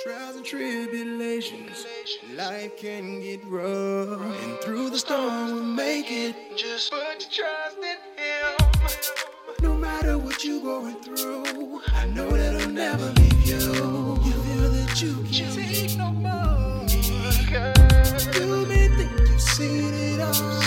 Trials and tribulations, life can get rough. And through the storm, we'll make it. Just put your trust in Him. No matter what you're going through, I know that I'll never leave you. You feel that you can't take no more. You may think you've seen it all.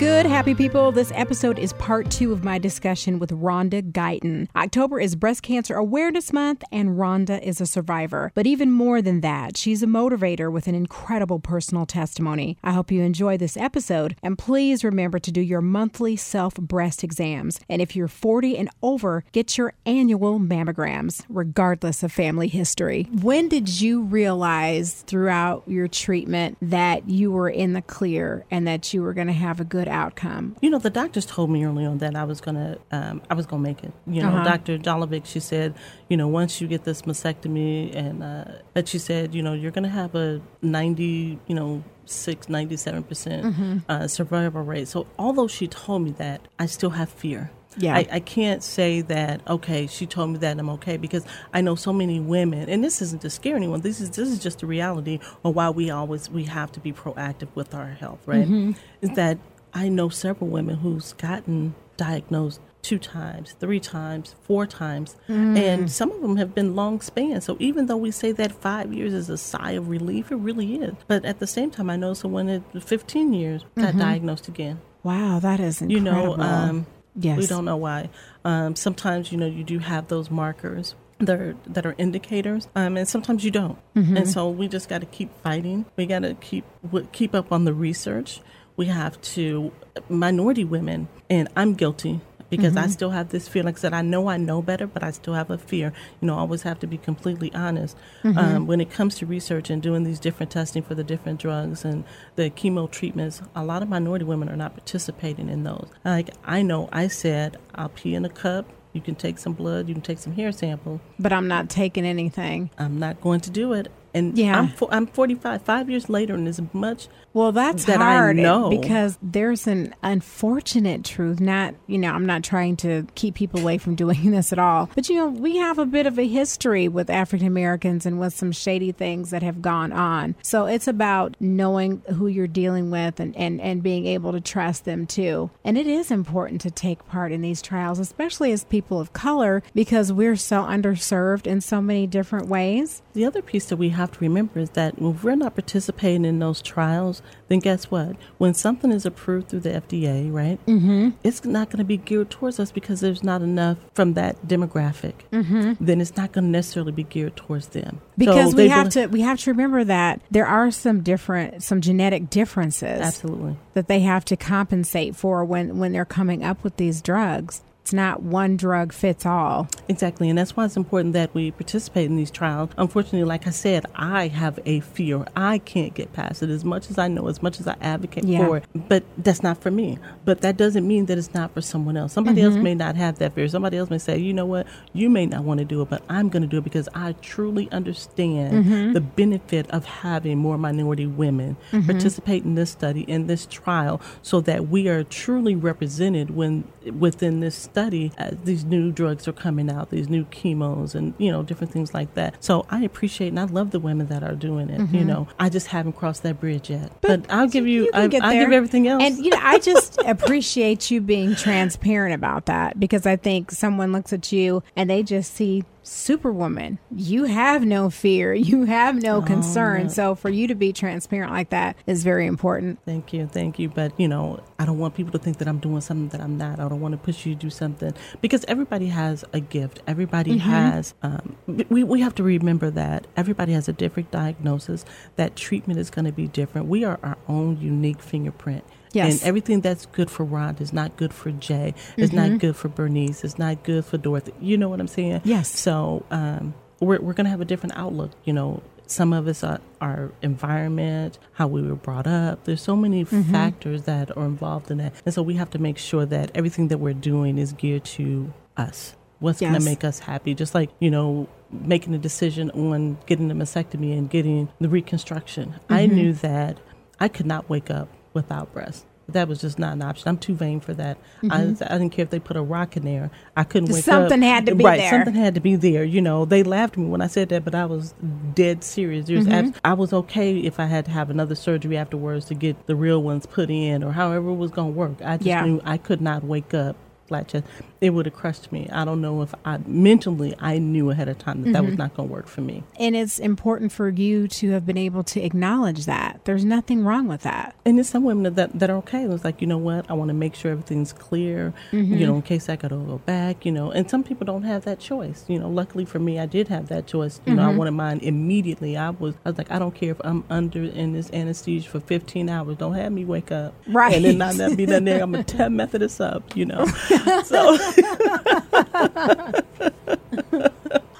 Good, happy people? This episode is part two of my discussion with Rhonda Guyton. October is Breast Cancer Awareness Month, and Rhonda is a survivor. But even more than that, she's a motivator with an incredible personal testimony. I hope you enjoy this episode, and please remember to do your monthly self breast exams. And if you're 40 and over, get your annual mammograms, regardless of family history. When did you realize throughout your treatment that you were in the clear and that you were going to have a good outcome? You know, the doctors told me early on that I was gonna, um, I was gonna make it. You know, Uh-huh. Dr. Jolovic, she said, you know, once you get this mastectomy, and uh, that she said, you know, you're gonna have a ninety, you know, six, ninety-seven percent Mm-hmm. uh, survival rate. So, although she told me that, I still have fear. Yeah. I, I can't say that okay she told me that i'm okay because i know so many women and this isn't to scare anyone this is this is just the reality of why we always we have to be proactive with our health right Mm-hmm. is that i know several women who's gotten diagnosed two times three times four times Mm. and some of them have been long spans. So even though we say that five years is a sigh of relief it really is. But at the same time i know someone at 15 years got diagnosed again. Wow, that is you know um, Yes. we don't know why. Um, sometimes you know you do have those markers that are, that are indicators um, and sometimes you don't. Mm-hmm. and so we just got to keep fighting. We got to keep keep up on the research we have to minority women and i'm guilty because Mm-hmm. I still have this fear. Like I said, I know I know better, but I still have a fear. You know, I always have to be completely honest. Mm-hmm. Um, when it comes to research and doing these different testing for the different drugs and the chemo treatments, a lot of minority women are not participating in those. Like I know I said, I'll pee in a cup. You can take some blood. You can take some hair sample. but I'm not taking anything. I'm not going to do it. And Yeah. I'm fo- I'm 45. Five years later, and as much Well, that's That I hard know. because there's an unfortunate truth. Not, you know, I'm not trying to keep people away from doing this at all, but you know, we have a bit of a history with African Americans and with some shady things that have gone on. So it's about knowing who you're dealing with and and and being able to trust them too. And it is important to take part in these trials, especially as people of color, because we're so underserved in so many different ways. The other piece that we have to remember is that if we're not participating in those trials, then guess what? When something is approved through the FDA, right? Mm-hmm. It's not going to be geared towards us because there's not enough from that demographic. Mm-hmm. Then it's not going to necessarily be geared towards them because So we have to we have to remember that there are some different some genetic differences Absolutely. that they have to compensate for when when they're coming up with these drugs it's not one drug fits all Exactly, and that's why it's important that we participate in these trials. Unfortunately, like I said, I have a fear. I can't get past it as much as I know, as much as I advocate Yeah. for it. But that's not for me. But that doesn't mean that it's not for someone else. Somebody else mm-hmm. may not have that fear. Somebody else may say, you know what, you may not want to do it, but I'm going to do it because I truly understand mm-hmm. the benefit of having more minority women mm-hmm. participate in this study, in this trial, so that we are truly represented when within this study as these new drugs are coming out, these new chemos and, you know, different things like that. So I appreciate and I love the women that are doing it. You mm-hmm. know, I just haven't crossed that bridge yet. But, I'll give you, can I, I'll there. give everything else. and you know i just appreciate you being transparent about that because i think someone looks at you and they just see superwoman you have no fear you have Oh, no concern so for you to be transparent like that is very important Thank you, thank you. But you know, I don't want people to think that I'm doing something that I'm not. I don't want to push you to do something because everybody has a gift. Everybody Mm-hmm. has. Um, we we have to remember that everybody has a different diagnosis. That treatment is going to be different. We are our own unique fingerprint. Yes. And everything that's good for Rhonda is not good for Jay. It's not good for Bernice. It's not good for Dorothy. You know what I'm saying? Yes. So um, we're we're going to have a different outlook. You know. some of us are our environment, how we were brought up. There's so many Mm-hmm. factors that are involved in that. And so we have to make sure that everything that we're doing is geared to us. What's going to make us happy? Just like, you know, making a decision on getting the mastectomy and getting the reconstruction. I Mm-hmm. knew that I could not wake up without breasts. That was just not an option. I'm too vain for that. I, I didn't care if they put a rock in there. I couldn't wake up. Mm-hmm. Something had to be right, there. Something had to be there. You know, they laughed at me when I said that, but I was dead serious. There's Mm-hmm. abs- I was okay if I had to have another surgery afterwards to get the real ones put in or however it was going to work. I just Yeah. knew I could not wake up flat chest. It would have crushed me. I don't know if I mentally I knew ahead of time that that Mm-hmm. was not going to work for me. And it's important for you to have been able to acknowledge that. There's nothing wrong with that. And there's some women that, that are okay. It's like, you know what? I want to make sure everything's clear, Mm-hmm. you know, in case I got to go back, you know. And some people don't have that choice. You know, luckily for me, I did have that choice. You know, Mm-hmm. I wanted mine immediately. I was, I was like, I don't care if I'm under in this anesthesia for 15 hours. Don't have me wake up. Right. And then not be done there. I'm to tell Methodist up, you know. so.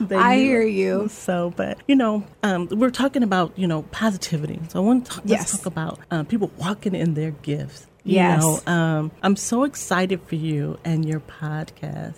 They I knew hear you. So, but you know, um, we're talking about you know positivity. So I want to talk, Yes. talk about um, people walking in their gifts. You Yes. know, um, I'm so excited for you and your podcast,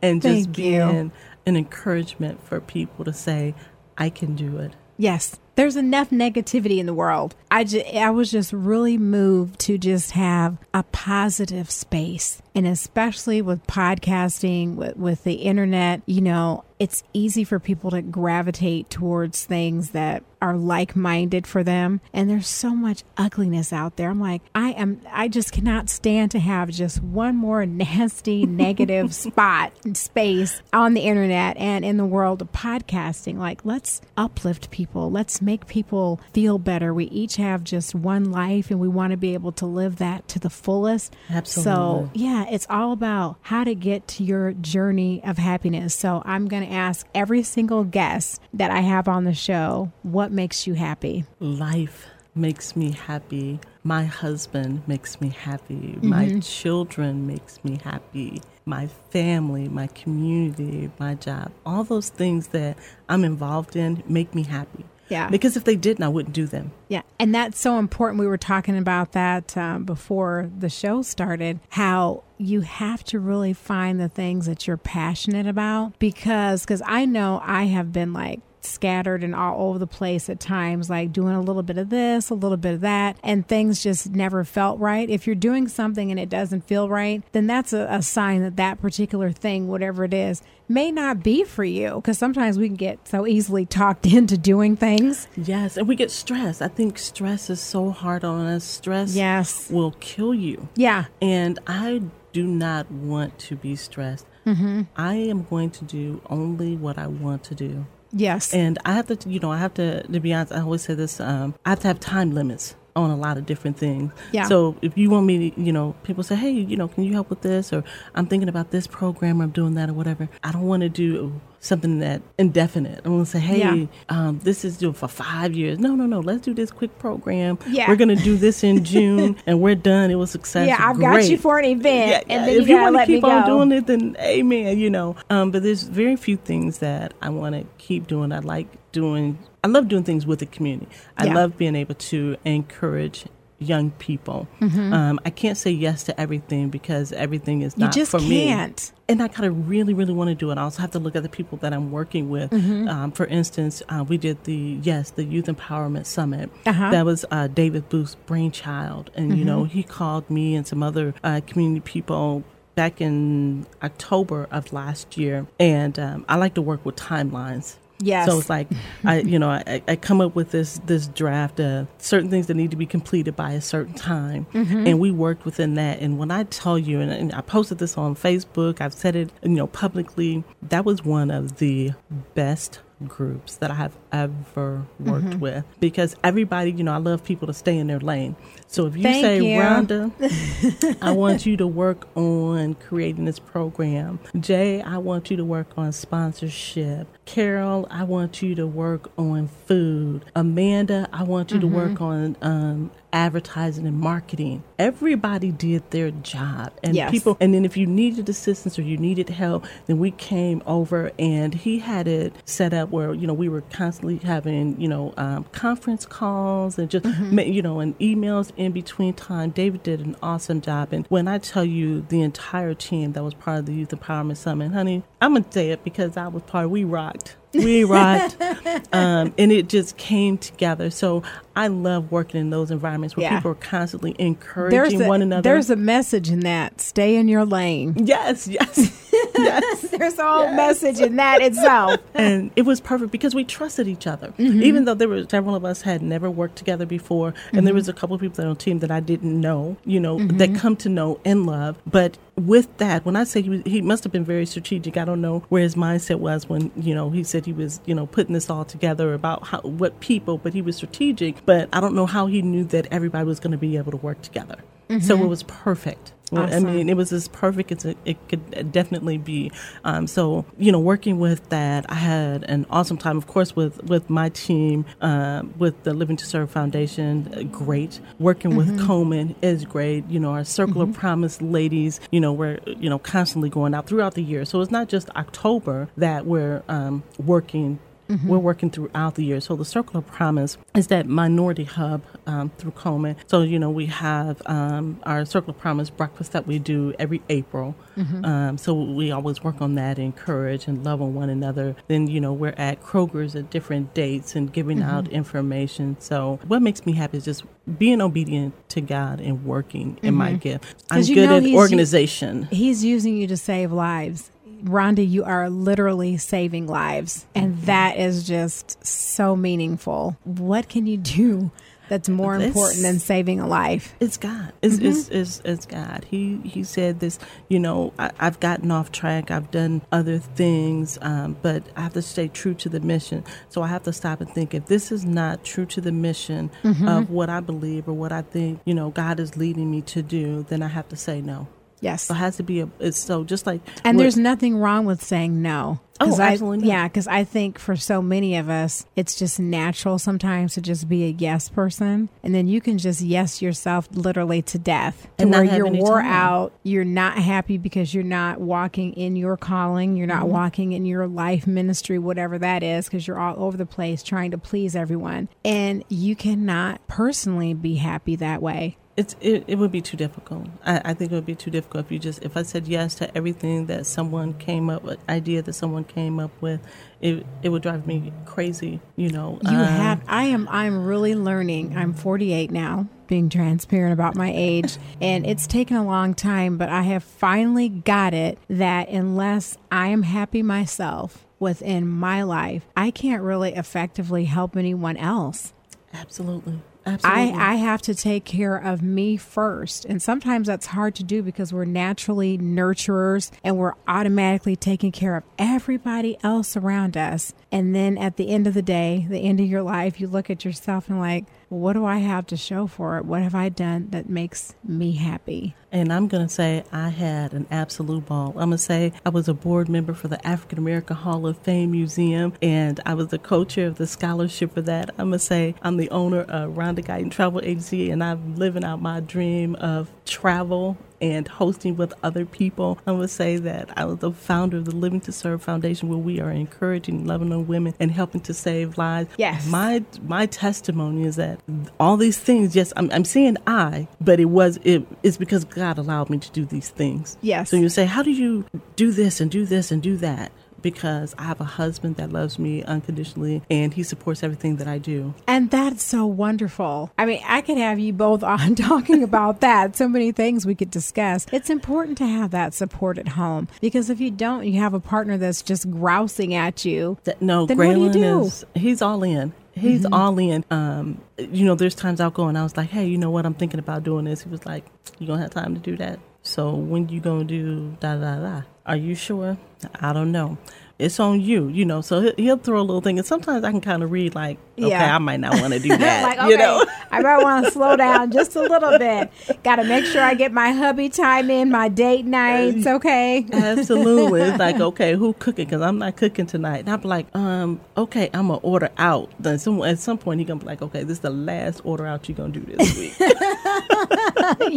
and just Thank you. being an encouragement for people to say, "I can do it." Yes. There's enough negativity in the world. I, I was just really moved to just have a positive space. And especially with podcasting, with, with the internet, you know, it's easy for people to gravitate towards things that are like minded for them. And there's so much ugliness out there. I'm like, I am, I just cannot stand to have just one more nasty, negative spot and space on the internet and in the world of podcasting. Like, let's uplift people. Let's make people feel better. We each have just one life and we want to be able to live that to the fullest. Absolutely. So, yeah, it's all about how to get to your journey of happiness. So, I'm going to ask every single guest that I have on the show, what makes you happy? Life makes me happy. My husband makes me happy. My children makes me happy. My family, my community, my job, all those things that I'm involved in make me happy. Yeah. Because if they didn't, I wouldn't do them. Yeah, and that's so important. We were talking about that um, before the show started. How you have to really find the things that you're passionate about because because I know I have been like scattered and all over the place at times like doing a little bit of this a little bit of that and things just never felt right if you're doing something and it doesn't feel right then that's a, a sign that that particular thing whatever it is may not be for you because sometimes we can get so easily talked into doing things Yes, and we get stressed. I think stress is so hard on us. Stress Yes. will kill you. yeah And I do not want to be stressed. Mm-hmm. I am going to do only what I want to do. Yes And I have to, you know, I have to, to be honest, I always say this, um, I have to have time limits on a lot of different things. Yeah. So if you want me to, you know, people say, hey, you know, can you help with this? Or I'm thinking about this program or I'm doing that or whatever. I don't want to do something that indefinite. I want to say, hey, Yeah. um, this is due for five years. No, no, no. Let's do this quick program. Yeah. We're going to do this in June and we're done. It was successful. Yeah, I've got you for an event, yeah, and yeah. then if you you want to keep on doing it, then amen. You know, um, but there's very few things that I want to keep doing. I like doing. I love doing things with the community. I Yeah. love being able to encourage young people. Um, I can't say yes to everything because everything is Mm-hmm. You not just for me. can't. And I kind of really, really want to do it. I also have to look at the people that I'm working with. Mm-hmm. Um, for instance, uh, we did the yes, the Youth Empowerment Summit. Uh-huh. That was uh, David Booth's brainchild, and you know he called me and some other uh, community people back in October of last year. And um, I like to work with timelines. Yes. So it's like I, you know, I, I come up with this this draft of certain things that need to be completed by a certain time, mm-hmm. and we worked within that. And when I tell you, and, and I posted this on Facebook, I've said it, you know, publicly. That was one of the best groups that I have ever worked with because everybody, you know, I love people to stay in their lane. So if you Thank say, you. Rhonda, I want you to work on creating this program. Jay, I want you to work on sponsorship. Carol, I want you to work on food. Amanda, I want you to Mm-hmm. work on um, advertising and marketing. Everybody did their job. And Yes. people, and then if you needed assistance or you needed help, then we came over and he had it set up where you know we were constantly having you know um, conference calls and just mm-hmm. you know and emails in between time. David did an awesome job, and when I tell you the entire team that was part of the Youth Empowerment Summit, honey, I'm gonna say it because I was part. We rocked we rocked, um, and it just came together. So I love working in those environments where yeah. people are constantly encouraging a, one another. There's a message in that. Stay in your lane. Yes, yes, yes. there's a whole yes. message in that itself. and it was perfect because we trusted each other, mm-hmm. even though there were several of us had never worked together before, and mm-hmm. there was a couple of people on the team that I didn't know, you know, mm-hmm. that come to know and love. But with that, when I say he, he must have been very strategic, I don't know where his mindset was when you know he said he was you know putting this all together about how what people, but he was strategic. But I don't know how he knew that everybody was going to be able to work together. Mm-hmm. So it was perfect. Awesome. I mean, it was as perfect as it, it could definitely be. Um, so, you know, working with that, I had an awesome time. Of course, with with my team, uh, with the Living to Serve Foundation, uh, great. Working mm-hmm. with Komen is great. You know, our Circle mm-hmm. of Promise ladies, you know, we're you know constantly going out throughout the year. So it's not just October that we're um, working Mm-hmm. We're working throughout the year. So the Circle of Promise is that minority hub um, through Komen. So, you know, we have um, our Circle of Promise breakfast that we do every April. Mm-hmm. Um, so we always work on that, and encourage and love on one another. Then, you know, we're at Kroger's at different dates and giving mm-hmm. out information. So what makes me happy is just being obedient to God and working in my mm-hmm. gift. I'm good at organization. He's using you to save lives. Rhonda, you are literally saving lives. And that is just so meaningful. What can you do that's more it's, important than saving a life? It's God. It's, mm-hmm. it's, it's, it's, God. He he said this, you know, I, have gotten off track. I've done other things, um, but I have to stay true to the mission. So I have to stop and think if this is not true to the mission mm-hmm. of what I believe or what I think, you know, God is leading me to do, then I have to say no. Yes. So it has to be a, it's so just like. And there's nothing wrong with saying no. Oh, absolutely. I, yeah, because I think for so many of us, it's just natural sometimes to just be a yes person. And then you can just yes yourself literally to death. To and where you're wore time. out, you're not happy because you're not walking in your calling, you're not mm-hmm. walking in your life ministry, whatever that is, because you're all over the place trying to please everyone. And you cannot personally be happy that way it's it, it would be too difficult. I, I think it would be too difficult if you just if I said yes to everything that someone came up with idea that someone came up with, it it would drive me crazy. You know. You um, have. I am. I'm really learning. I'm 48 now. Being transparent about my age, and it's taken a long time, but I have finally got it that unless I am happy myself within my life, I can't really effectively help anyone else. Absolutely. Absolutely. I, I have to take care of me first. And sometimes that's hard to do because we're naturally nurturers and we're automatically taking care of everybody else around us. And then at the end of the day, the end of your life, you look at yourself and like, what do I have to show for it? What have I done that makes me happy? And I'm going to say I had an absolute ball. I'm going to say I was a board member for the African American Hall of Fame Museum, and I was the co chair of the scholarship for that. I'm going to say I'm the owner of Rhonda Guyton Travel Agency, and I'm living out my dream of travel and hosting with other people. I would say that I was the founder of the Living to Serve Foundation, where we are encouraging, loving on women, and helping to save lives. Yes. My my testimony is that all these things. Yes, I'm, I'm saying I, but it was it is because God allowed me to do these things. Yes. So you say, how do you do this and do this and do that? Because I have a husband that loves me unconditionally and he supports everything that I do. And that's so wonderful. I mean, I could have you both on talking about that. So many things we could discuss. It's important to have that support at home because if you don't, you have a partner that's just grousing at you. That, no, then Graylin what do you do? Is, he's all in he's mm-hmm. all in. Um, you know, there's times I'll go and I was like, hey, you know what? I'm thinking about doing this. He was like, you gonna have time to do that? So when you gonna do da da da? Are you sure? I don't know. It's on you, you know. So he'll throw a little thing, and sometimes I can kind of read like, okay, yeah. I might not want to do that. like, okay, you know, I might want to slow down just a little bit. Got to make sure I get my hubby time in, my date nights. Okay, absolutely. It's like, okay, who cooking? Because I'm not cooking tonight. And I'm like, um, okay, I'm gonna order out. Then some at some point he gonna be like, okay, this is the last order out you're gonna do this week.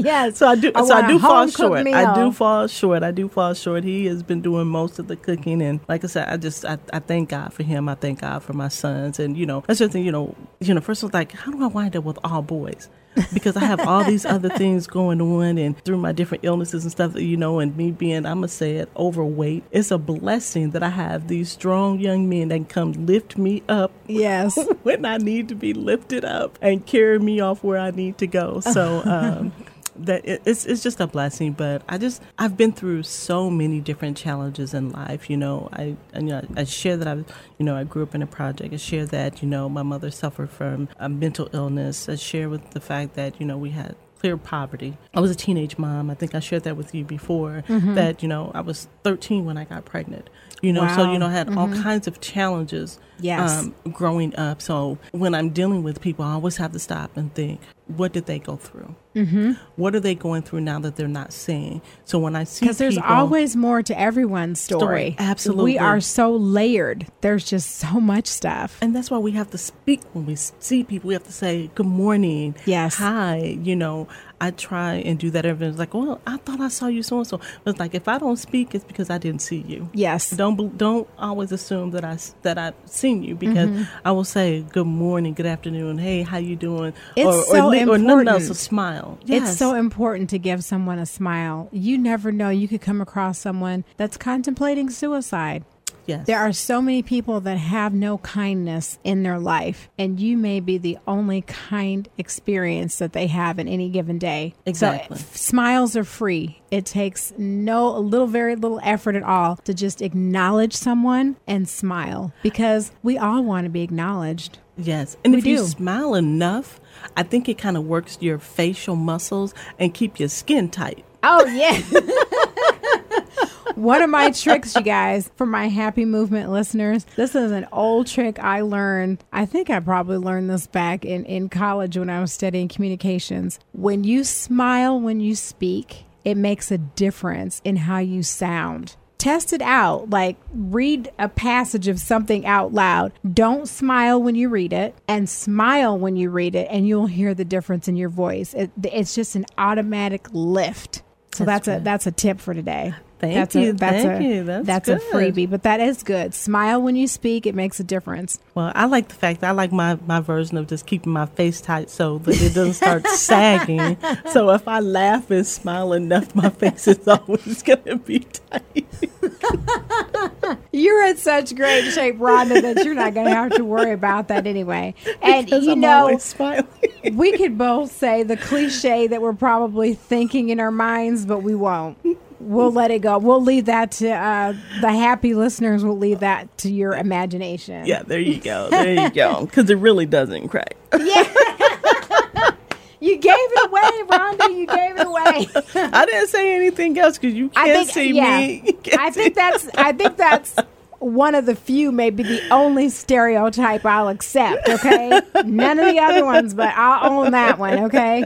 yes. So I do. I so I do fall short. meal. I do fall short. I do fall short. He has been doing most of the cooking, and like I said, I just I, I thank God for him. I thank God for my sons, and you know that's the thing. You know, you know. First, I was like, how do I wind up with all boys? because I have all these other things going on, and through my different illnesses and stuff, you know, and me being, I'm gonna say it, overweight. It's a blessing that I have these strong young men that can come lift me up Yes. when I need to be lifted up and carry me off where I need to go. So um, that it's it's just a blessing. But I just I've been through so many different challenges in life. You know, I I, you know, I share that I you know I grew up in a project. I share that you know my mother suffered from a mental illness. I share with the fact that you know we had clear poverty. I was a teenage mom. I think I shared that with you before. Mm-hmm. That you know I was 13 when I got pregnant. You know, so you know I had all kinds of challenges Yes. um, growing up. So when I'm dealing with people, I always have to stop and think, what did they go through? Mm-hmm. What are they going through now that they're not seeing So when I see Because there's always more to everyone's story. Story, absolutely. We are so layered. There's just so much stuff. And that's why we have to speak when we see people. We have to say good morning, Yes. hi. You know, I try and do that. Everyone's like, "Well, I thought I saw you so and so." It's like if I don't speak, it's because I didn't see you. Yes. Don't don't always assume that I that I've seen you because Mm-hmm. I will say good morning, good afternoon, hey, how you doing? It's or, so or, li- or nothing else, a smile. It's so important to give someone a smile. You never know. You could come across someone that's contemplating suicide. Yes. There are so many people that have no kindness in their life, and you may be the only kind experience that they have in any given day. Exactly. So, smiles are free. It takes no, a little, very little effort at all to just acknowledge someone and smile because we all want to be acknowledged. Yes, and We if you do. smile enough, I think it kind of works your facial muscles and keep your skin tight. Oh, yeah. One of my tricks, you guys, for my happy movement listeners, this is an old trick I learned. I think I probably learned this back in, in college when I was studying communications. When you smile when you speak, it makes a difference in how you sound. Test it out. Like, read a passage of something out loud. Don't smile when you read it, and smile when you read it, and you'll hear the difference in your voice. It, it's just an automatic lift. So That's that's, a that's a tip for today. Thank that's you, A, that's thank a, you. That's a good. freebie, but that is good. Smile when you speak; it makes a difference. Well, I like the fact that I like my, my version of just keeping my face tight so that it doesn't start sagging. So if I laugh and smile enough, my face is always going to be tight. You're in such great shape, Rhonda, that you're not going to have to worry about that anyway. And Because you I'm know, we could both say the cliche that we're probably thinking in our minds, but we won't. We'll let it go. We'll leave that to uh, the happy listeners. We'll leave that to your imagination. yeah, there you go. There you go. Because it really doesn't crack. Yeah. You gave it away, Rhonda. You gave it away. I didn't say anything else because you I can't think, see yeah, me. Can't I see think that's. I think that's one of the few, maybe the only stereotype I'll accept. Okay, none of the other ones, but I'll own that one. Okay.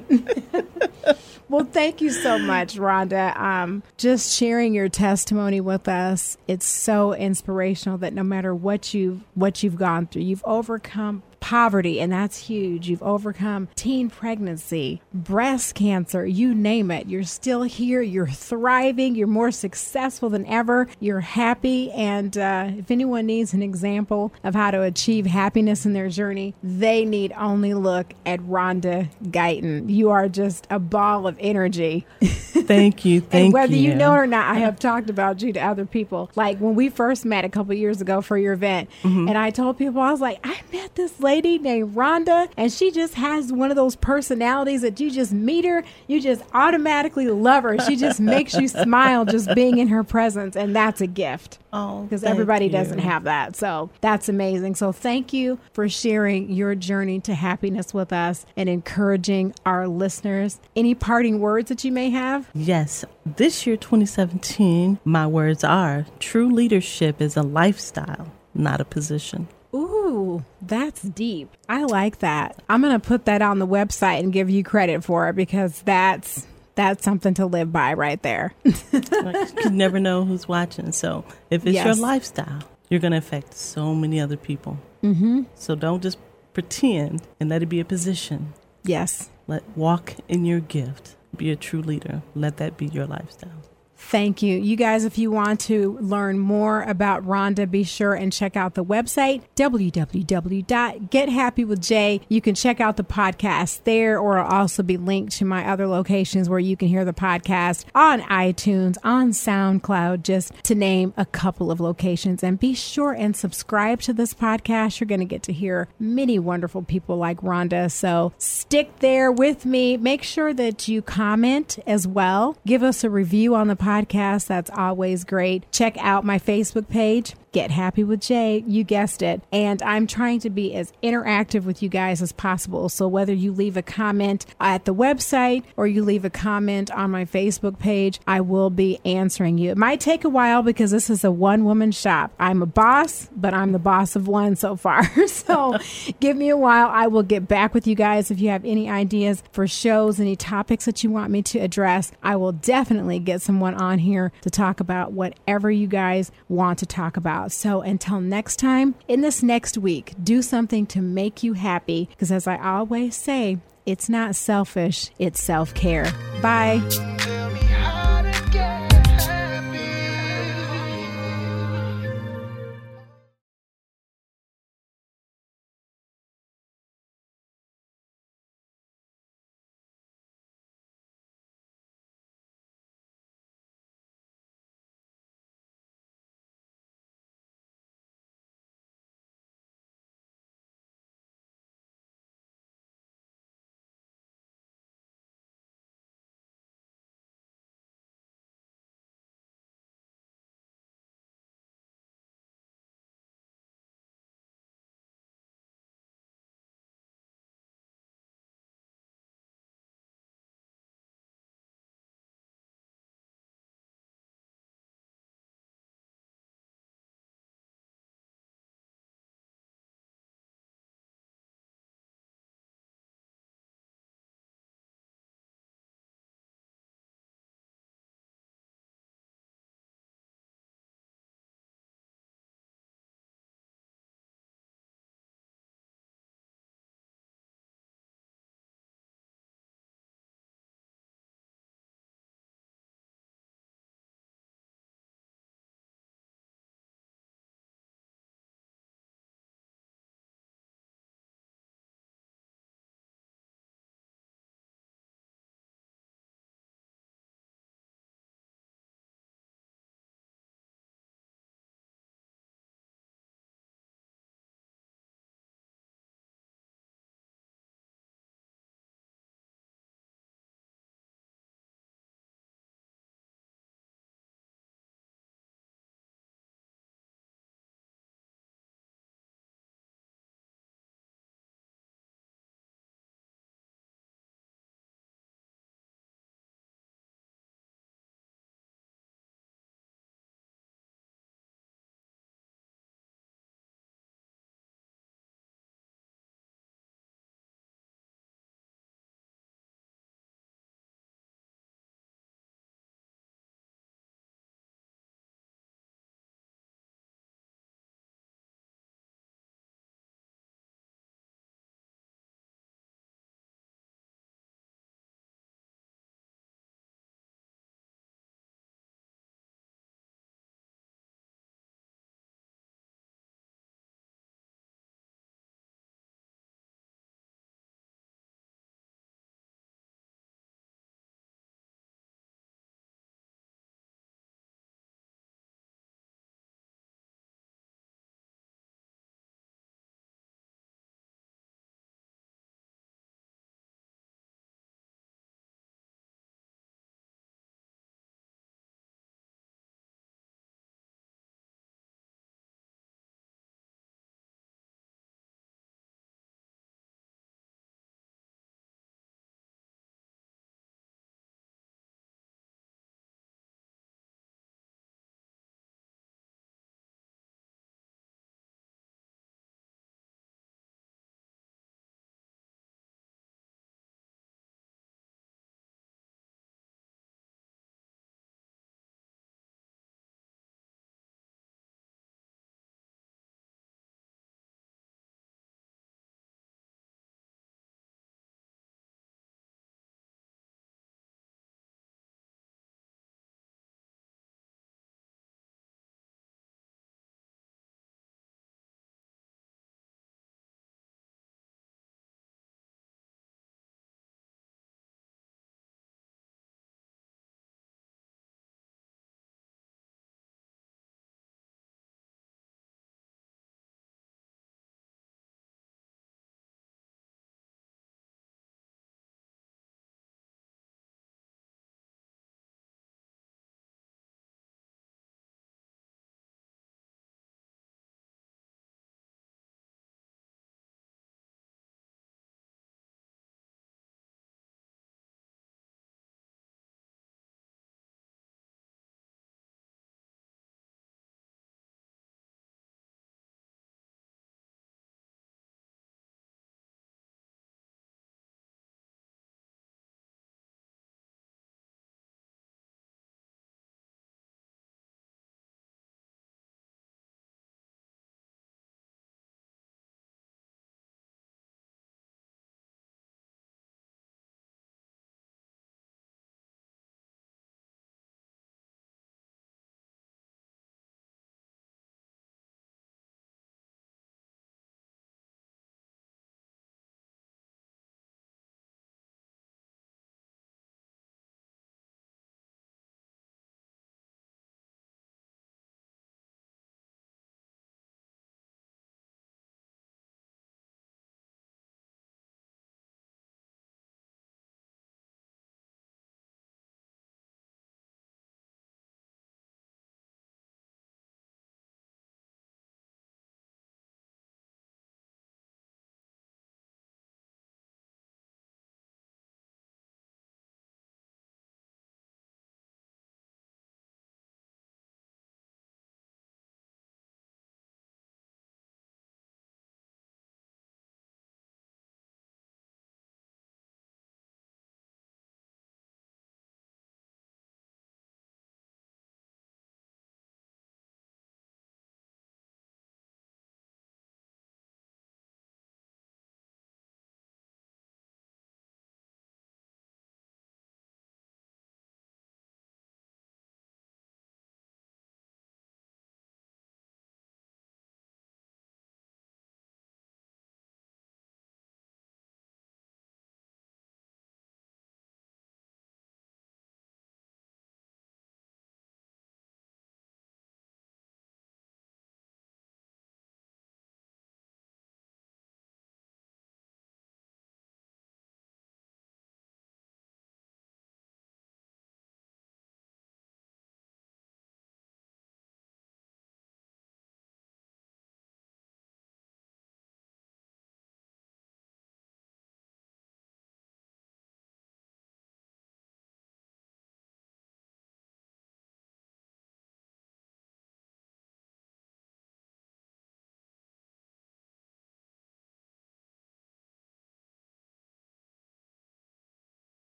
Well, thank you so much, Rhonda. Um, just sharing your testimony with us. It's so inspirational that no matter what you've what you've gone through, you've overcome poverty, and that's huge. You've overcome teen pregnancy, breast cancer, you name it. You're still here. You're thriving. You're more successful than ever. You're happy. And uh, if anyone needs an example of how to achieve happiness in their journey, they need only look at Rhonda Guyton. You are just a ball of energy. Thank you. Thank and whether you. you. know it or not, I have talked about you to other people. Like when we first met a couple years ago for your event, Mm-hmm. and I told people, I was like, I met this lady named Rhonda, and she just has one of those personalities that you just meet her, you just automatically love her. She just makes you smile just being in her presence, and that's a gift Oh, because everybody you. doesn't have that. So that's amazing. So thank you for sharing your journey to happiness with us and encouraging our listeners. Any parting words that you may have? Yes, this year 2017, my words are true leadership is a lifestyle, not a position. Ooh, that's deep. I like that. I'm going to put that on the website and give you credit for it because that's that's something to live by right there. You never know who's watching. So if it's your lifestyle, you're going to affect so many other people. Mm-hmm. So don't just pretend and let it be a position. yes. Let walk in your gift. be a true leader. Let that be your lifestyle. Thank you. You guys, if you want to learn more about Rhonda, be sure and check out the website, www.gethappywithj. You can check out the podcast there, or it'll also be linked to my other locations where you can hear the podcast on iTunes, on SoundCloud, just to name a couple of locations. And be sure and subscribe to this podcast. You're going to get to hear many wonderful people like Rhonda. So stick there with me. Make sure that you comment as well. Give us a review on the podcast podcast. That's always great. Check out my Facebook page. Get Happy with Jay. You guessed it. And I'm trying to be as interactive with you guys as possible. So whether you leave a comment at the website or you leave a comment on my Facebook page, I will be answering you. It might take a while because this is a one woman shop. I'm a boss, but I'm the boss of one so far. so give me a while. I will get back with you guys if you have any ideas for shows, any topics that you want me to address. I will definitely get someone on here to talk about whatever you guys want to talk about about. So until next time, in this next week, do something to make you happy because as I always say, it's not selfish, it's self care. Bye.